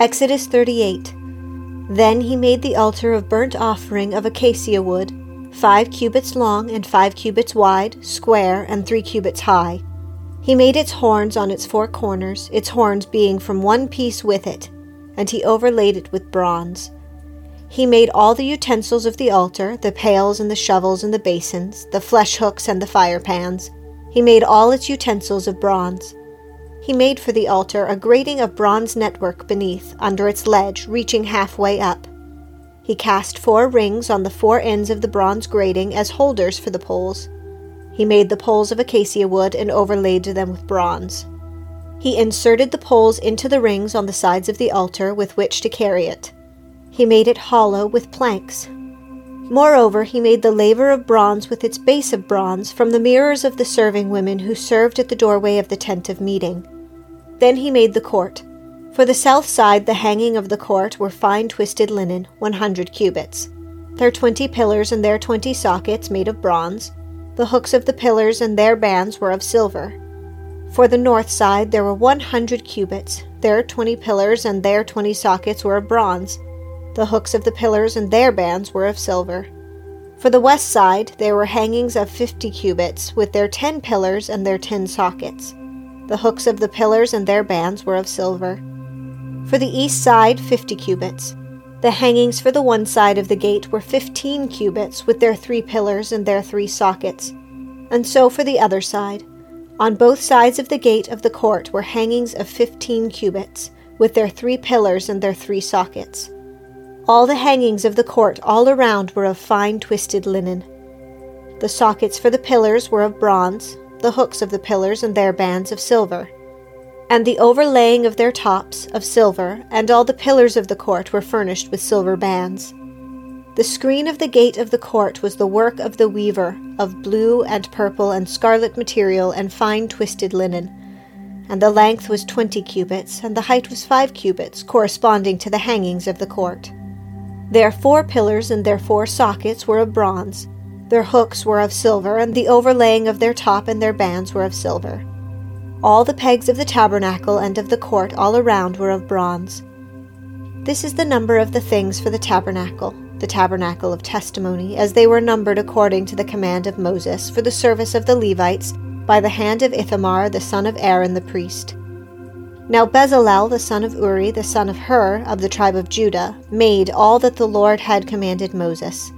Exodus 38. Then he made the altar of burnt offering of acacia wood, five cubits long and five cubits wide, square, and three cubits high. He made its horns on its four corners, its horns being from one piece with it, and he overlaid it with bronze. He made all the utensils of the altar, the pails and the shovels and the basins, the flesh hooks and the fire pans. He made all its utensils of bronze. He made for the altar a grating of bronze network beneath, under its ledge, reaching halfway up. He cast four rings on the four ends of the bronze grating as holders for the poles. He made the poles of acacia wood and overlaid them with bronze. He inserted the poles into the rings on the sides of the altar with which to carry it. He made it hollow with planks. Moreover, he made the laver of bronze with its base of bronze from the mirrors of the serving women who served at the doorway of the tent of meeting. Then he made the court. For the south side, the hanging of the court were fine twisted linen, 100 cubits. Their twenty pillars and their twenty sockets made of bronze. The hooks of the pillars and their bands were of silver. For the north side, there were 100 cubits. Their twenty pillars and their twenty sockets were of bronze. The hooks of the pillars and their bands were of silver. For the west side, there were hangings of 50 cubits, with their ten pillars and their ten sockets. The hooks of the pillars and their bands were of silver. For the east side, fifty cubits. The hangings for the one side of the gate were fifteen cubits, with their three pillars and their three sockets. And so for the other side. On both sides of the gate of the court were hangings of fifteen cubits, with their three pillars and their three sockets. All the hangings of the court all around were of fine twisted linen. The sockets for the pillars were of bronze, the hooks of the pillars and their bands of silver, and the overlaying of their tops of silver, and all the pillars of the court were furnished with silver bands. The screen of the gate of the court was the work of the weaver, of blue and purple and scarlet material and fine twisted linen. And the length was twenty cubits, and the height was five cubits, corresponding to the hangings of the court. Their four pillars and their four sockets were of bronze, their hooks were of silver, and the overlaying of their top and their bands were of silver. All the pegs of the tabernacle and of the court all around were of bronze. This is the number of the things for the tabernacle, the tabernacle of testimony, as they were numbered according to the command of Moses for the service of the Levites by the hand of Ithamar the son of Aaron the priest. Now Bezalel the son of Uri the son of Hur of the tribe of Judah made all that the Lord had commanded Moses.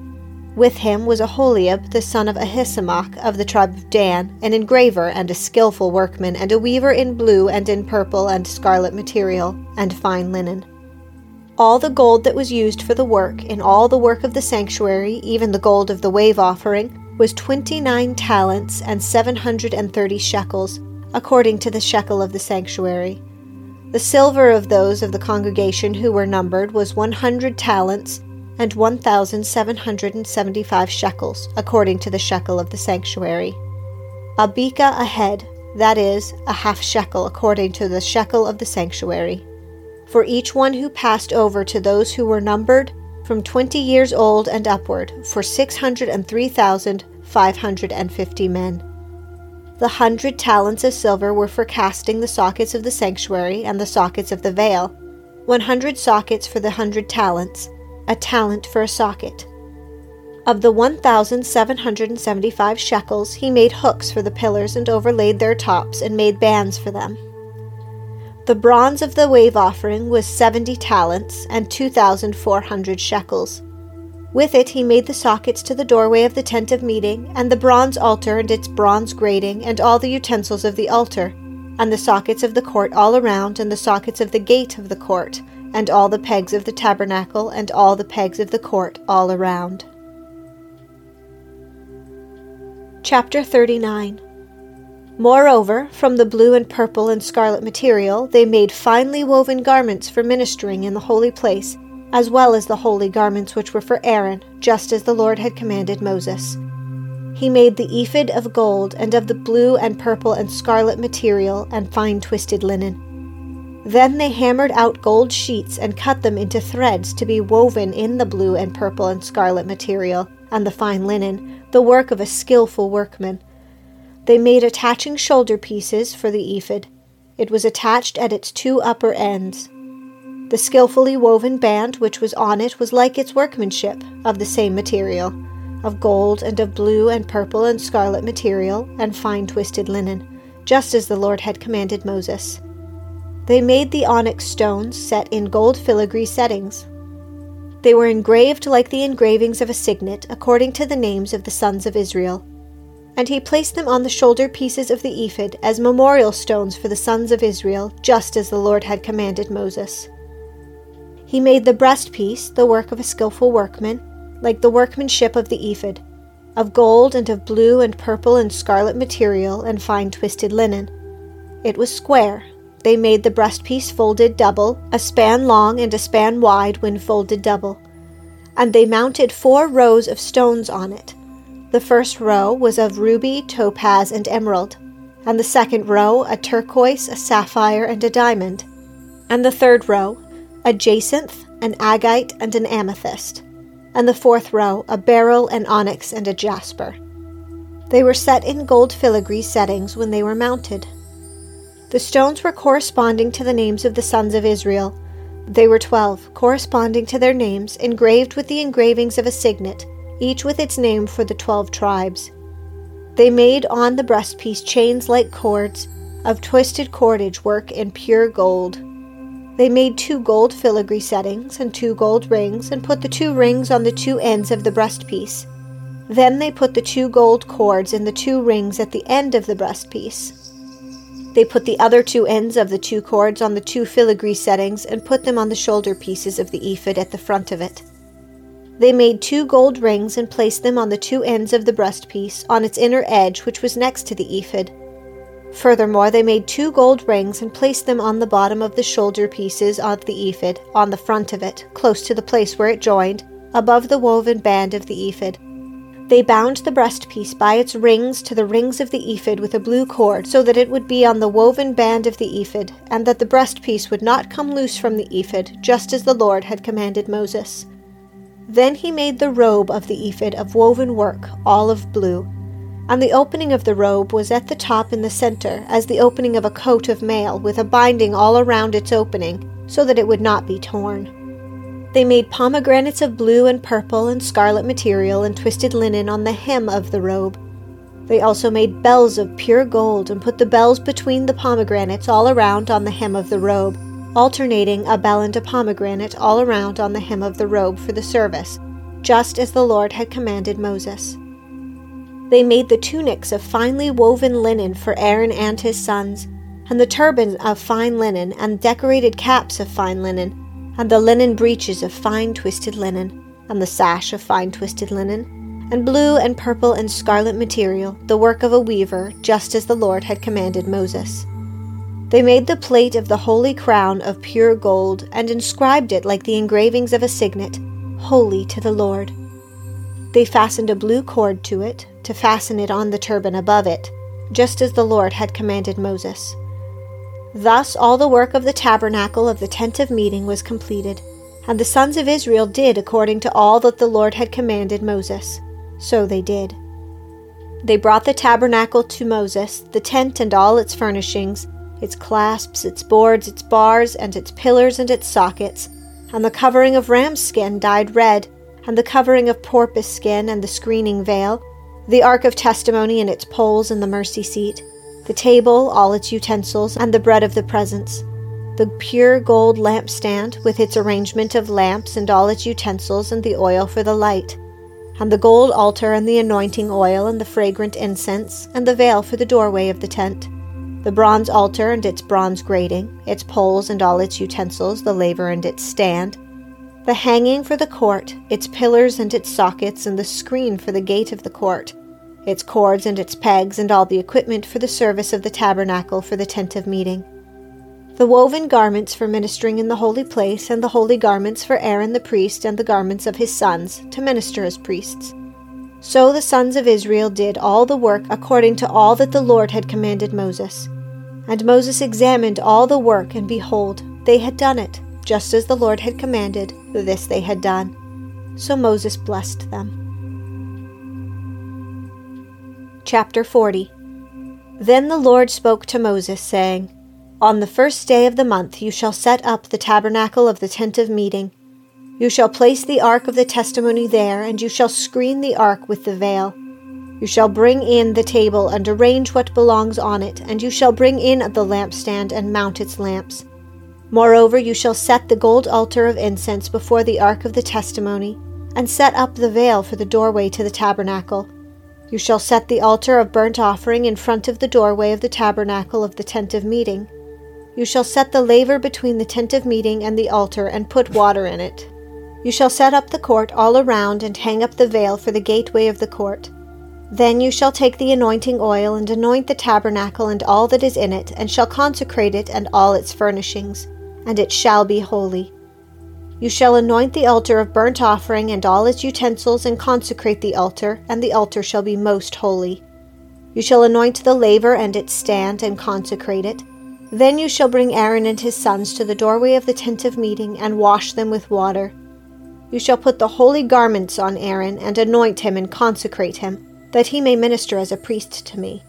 With him was Aholiab, the son of Ahisamach of the tribe of Dan, an engraver and a skilful workman, and a weaver in blue and in purple and scarlet material, and fine linen. All the gold that was used for the work, in all the work of the sanctuary, even the gold of the wave offering, was twenty nine talents and seven hundred and thirty shekels, according to the shekel of the sanctuary. The silver of those of the congregation who were numbered was one hundred talents and 1,775 shekels, according to the shekel of the sanctuary. A beka a head, that is, a half shekel, according to the shekel of the sanctuary. For each one who passed over to those who were numbered, from twenty years old and upward, for 603,550 men. The hundred talents of silver were for casting the sockets of the sanctuary and the sockets of the veil, one hundred sockets for the hundred talents, a talent for a socket. Of the 1,775 shekels, he made hooks for the pillars and overlaid their tops and made bands for them. The bronze of the wave offering was 70 talents and 2,400 shekels. With it he made the sockets to the doorway of the tent of meeting, and the bronze altar and its bronze grating, and all the utensils of the altar, and the sockets of the court all around, and the sockets of the gate of the court, and all the pegs of the tabernacle, and all the pegs of the court all around. Chapter 39 Moreover, from the blue and purple and scarlet material, they made finely woven garments for ministering in the holy place, as well as the holy garments which were for Aaron, just as the Lord had commanded Moses. He made the ephod of gold, and of the blue and purple and scarlet material, and fine twisted linen. Then they hammered out gold sheets and cut them into threads to be woven in the blue and purple and scarlet material, and the fine linen, the work of a skilful workman. They made attaching shoulder pieces for the ephod. It was attached at its two upper ends. The skilfully woven band which was on it was like its workmanship, of the same material, of gold and of blue and purple and scarlet material, and fine twisted linen, just as the Lord had commanded Moses. They made the onyx stones set in gold filigree settings. They were engraved like the engravings of a signet, according to the names of the sons of Israel and he placed them on the shoulder pieces of the ephod as memorial stones for the sons of Israel, just as the Lord had commanded Moses. He made the breastpiece, the work of a skilful workman, like the workmanship of the ephod, of gold and of blue and purple and scarlet material and fine twisted linen. It was square. They made the breastpiece folded double, a span long and a span wide when folded double. And they mounted four rows of stones on it the first row was of ruby, topaz, and emerald, and the second row a turquoise, a sapphire, and a diamond, and the third row a jacinth, an agate, and an amethyst, and the fourth row a beryl, an onyx, and a jasper. They were set in gold filigree settings when they were mounted. The stones were corresponding to the names of the sons of Israel. They were twelve, corresponding to their names, engraved with the engravings of a signet each with its name for the twelve tribes. They made on the breastpiece chains like cords of twisted cordage work in pure gold. They made two gold filigree settings and two gold rings, and put the two rings on the two ends of the breastpiece. Then they put the two gold cords in the two rings at the end of the breastpiece. They put the other two ends of the two cords on the two filigree settings and put them on the shoulder pieces of the ephod at the front of it. They made two gold rings and placed them on the two ends of the breastpiece, on its inner edge, which was next to the ephod. Furthermore, they made two gold rings and placed them on the bottom of the shoulder pieces of the ephod, on the front of it, close to the place where it joined, above the woven band of the ephod. They bound the breastpiece by its rings to the rings of the ephod with a blue cord, so that it would be on the woven band of the ephod, and that the breastpiece would not come loose from the ephod, just as the Lord had commanded Moses. Then he made the robe of the ephod of woven work, all of blue. And the opening of the robe was at the top in the center, as the opening of a coat of mail, with a binding all around its opening, so that it would not be torn. They made pomegranates of blue and purple and scarlet material and twisted linen on the hem of the robe. They also made bells of pure gold and put the bells between the pomegranates all around on the hem of the robe alternating a bell and a pomegranate all around on the hem of the robe for the service, just as the Lord had commanded Moses. They made the tunics of finely woven linen for Aaron and his sons, and the turbans of fine linen, and decorated caps of fine linen, and the linen breeches of fine twisted linen, and the sash of fine twisted linen, and blue and purple and scarlet material, the work of a weaver, just as the Lord had commanded Moses. They made the plate of the holy crown of pure gold and inscribed it like the engravings of a signet, Holy to the Lord. They fastened a blue cord to it, to fasten it on the turban above it, just as the Lord had commanded Moses. Thus all the work of the tabernacle of the tent of meeting was completed, and the sons of Israel did according to all that the Lord had commanded Moses. So they did. They brought the tabernacle to Moses, the tent and all its furnishings, its clasps, its boards, its bars, and its pillars and its sockets, and the covering of ram's skin dyed red, and the covering of porpoise skin and the screening veil, the ark of testimony and its poles and the mercy seat, the table, all its utensils, and the bread of the presence, the pure gold lampstand with its arrangement of lamps and all its utensils and the oil for the light, and the gold altar and the anointing oil and the fragrant incense, and the veil for the doorway of the tent. The bronze altar and its bronze grating, its poles and all its utensils, the laver and its stand, the hanging for the court, its pillars and its sockets, and the screen for the gate of the court, its cords and its pegs, and all the equipment for the service of the tabernacle for the tent of meeting. The woven garments for ministering in the holy place, and the holy garments for Aaron the priest, and the garments of his sons, to minister as priests. So the sons of Israel did all the work according to all that the Lord had commanded Moses. And Moses examined all the work, and behold, they had done it, just as the Lord had commanded, this they had done. So Moses blessed them. Chapter 40 Then the Lord spoke to Moses, saying, On the first day of the month you shall set up the tabernacle of the tent of meeting. You shall place the ark of the testimony there, and you shall screen the ark with the veil. You shall bring in the table and arrange what belongs on it, and you shall bring in the lampstand and mount its lamps. Moreover, you shall set the gold altar of incense before the ark of the testimony, and set up the veil for the doorway to the tabernacle. You shall set the altar of burnt offering in front of the doorway of the tabernacle of the tent of meeting. You shall set the laver between the tent of meeting and the altar, and put water in it. You shall set up the court all around, and hang up the veil for the gateway of the court. Then you shall take the anointing oil, and anoint the tabernacle and all that is in it, and shall consecrate it and all its furnishings, and it shall be holy. You shall anoint the altar of burnt offering and all its utensils, and consecrate the altar, and the altar shall be most holy. You shall anoint the laver and its stand, and consecrate it. Then you shall bring Aaron and his sons to the doorway of the tent of meeting, and wash them with water. You shall put the holy garments on Aaron, and anoint him and consecrate him, that he may minister as a priest to me.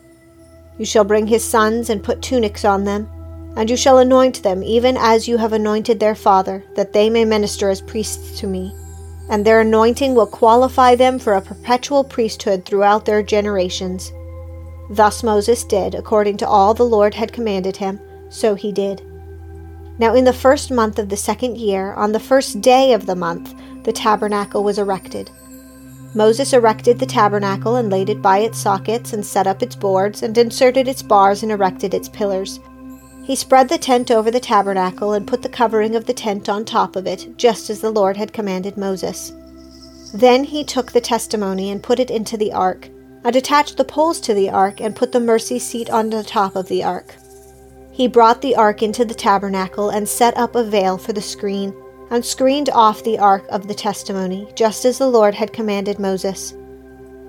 You shall bring his sons, and put tunics on them, and you shall anoint them, even as you have anointed their father, that they may minister as priests to me. And their anointing will qualify them for a perpetual priesthood throughout their generations. Thus Moses did, according to all the Lord had commanded him so he did. Now, in the first month of the second year, on the first day of the month, the tabernacle was erected. Moses erected the tabernacle and laid it by its sockets, and set up its boards, and inserted its bars, and erected its pillars. He spread the tent over the tabernacle, and put the covering of the tent on top of it, just as the Lord had commanded Moses. Then he took the testimony and put it into the ark, and attached the poles to the ark, and put the mercy seat on the top of the ark. He brought the ark into the tabernacle and set up a veil for the screen, and screened off the ark of the testimony, just as the Lord had commanded Moses.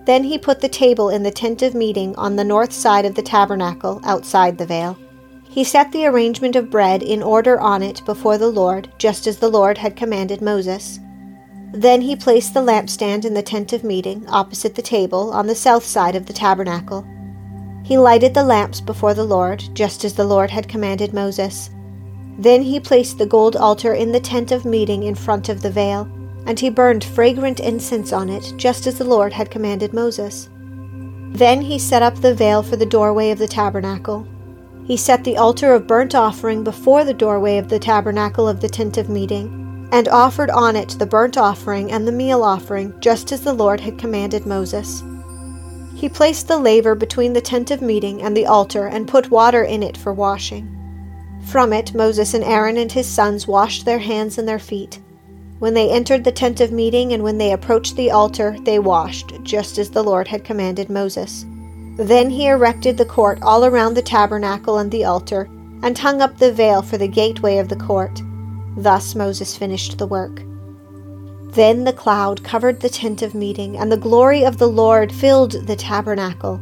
Then he put the table in the tent of meeting on the north side of the tabernacle, outside the veil. He set the arrangement of bread in order on it before the Lord, just as the Lord had commanded Moses. Then he placed the lampstand in the tent of meeting, opposite the table, on the south side of the tabernacle. He lighted the lamps before the Lord, just as the Lord had commanded Moses. Then he placed the gold altar in the tent of meeting in front of the veil, and he burned fragrant incense on it, just as the Lord had commanded Moses. Then he set up the veil for the doorway of the tabernacle. He set the altar of burnt offering before the doorway of the tabernacle of the tent of meeting, and offered on it the burnt offering and the meal offering, just as the Lord had commanded Moses. He placed the laver between the tent of meeting and the altar and put water in it for washing. From it Moses and Aaron and his sons washed their hands and their feet. When they entered the tent of meeting and when they approached the altar, they washed, just as the Lord had commanded Moses. Then he erected the court all around the tabernacle and the altar, and hung up the veil for the gateway of the court. Thus Moses finished the work. Then the cloud covered the tent of meeting, and the glory of the Lord filled the tabernacle.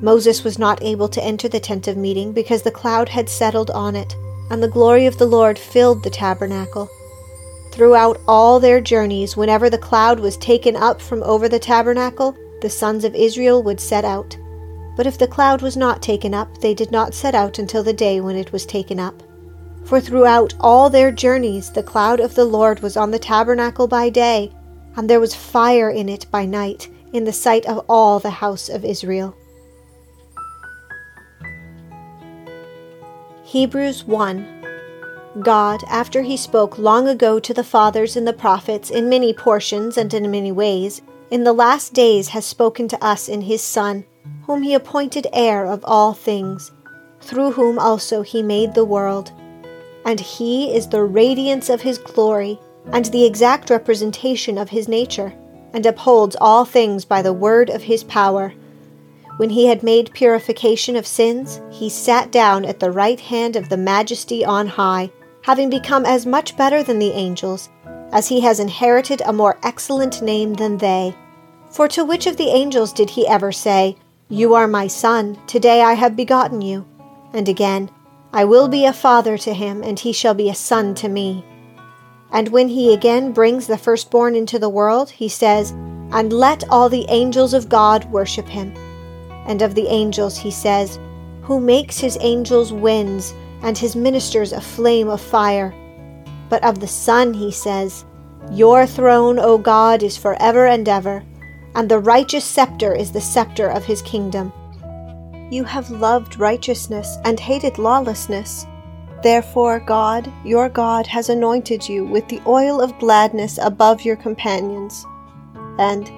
Moses was not able to enter the tent of meeting because the cloud had settled on it, and the glory of the Lord filled the tabernacle. Throughout all their journeys, whenever the cloud was taken up from over the tabernacle, the sons of Israel would set out. But if the cloud was not taken up, they did not set out until the day when it was taken up. For throughout all their journeys the cloud of the Lord was on the tabernacle by day, and there was fire in it by night, in the sight of all the house of Israel. Hebrews 1 God, after he spoke long ago to the fathers and the prophets in many portions and in many ways, in the last days has spoken to us in his Son, whom he appointed heir of all things, through whom also he made the world and he is the radiance of his glory, and the exact representation of his nature, and upholds all things by the word of his power. When he had made purification of sins, he sat down at the right hand of the Majesty on high, having become as much better than the angels, as he has inherited a more excellent name than they. For to which of the angels did he ever say, You are my son, today I have begotten you? And again, I will be a father to him, and he shall be a son to me. And when he again brings the firstborn into the world, he says, And let all the angels of God worship him. And of the angels he says, Who makes his angels winds, and his ministers a flame of fire. But of the Son he says, Your throne, O God, is for ever and ever, and the righteous scepter is the scepter of his kingdom. You have loved righteousness and hated lawlessness. Therefore, God, your God, has anointed you with the oil of gladness above your companions. And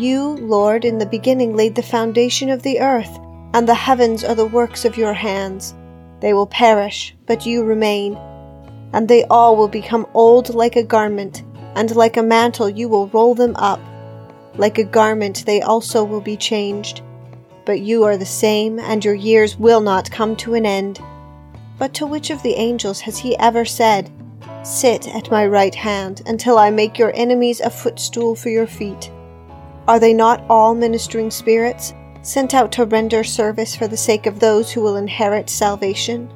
you, Lord, in the beginning laid the foundation of the earth, and the heavens are the works of your hands. They will perish, but you remain. And they all will become old like a garment, and like a mantle you will roll them up. Like a garment they also will be changed. But you are the same, and your years will not come to an end. But to which of the angels has he ever said, Sit at my right hand until I make your enemies a footstool for your feet? Are they not all ministering spirits, sent out to render service for the sake of those who will inherit salvation?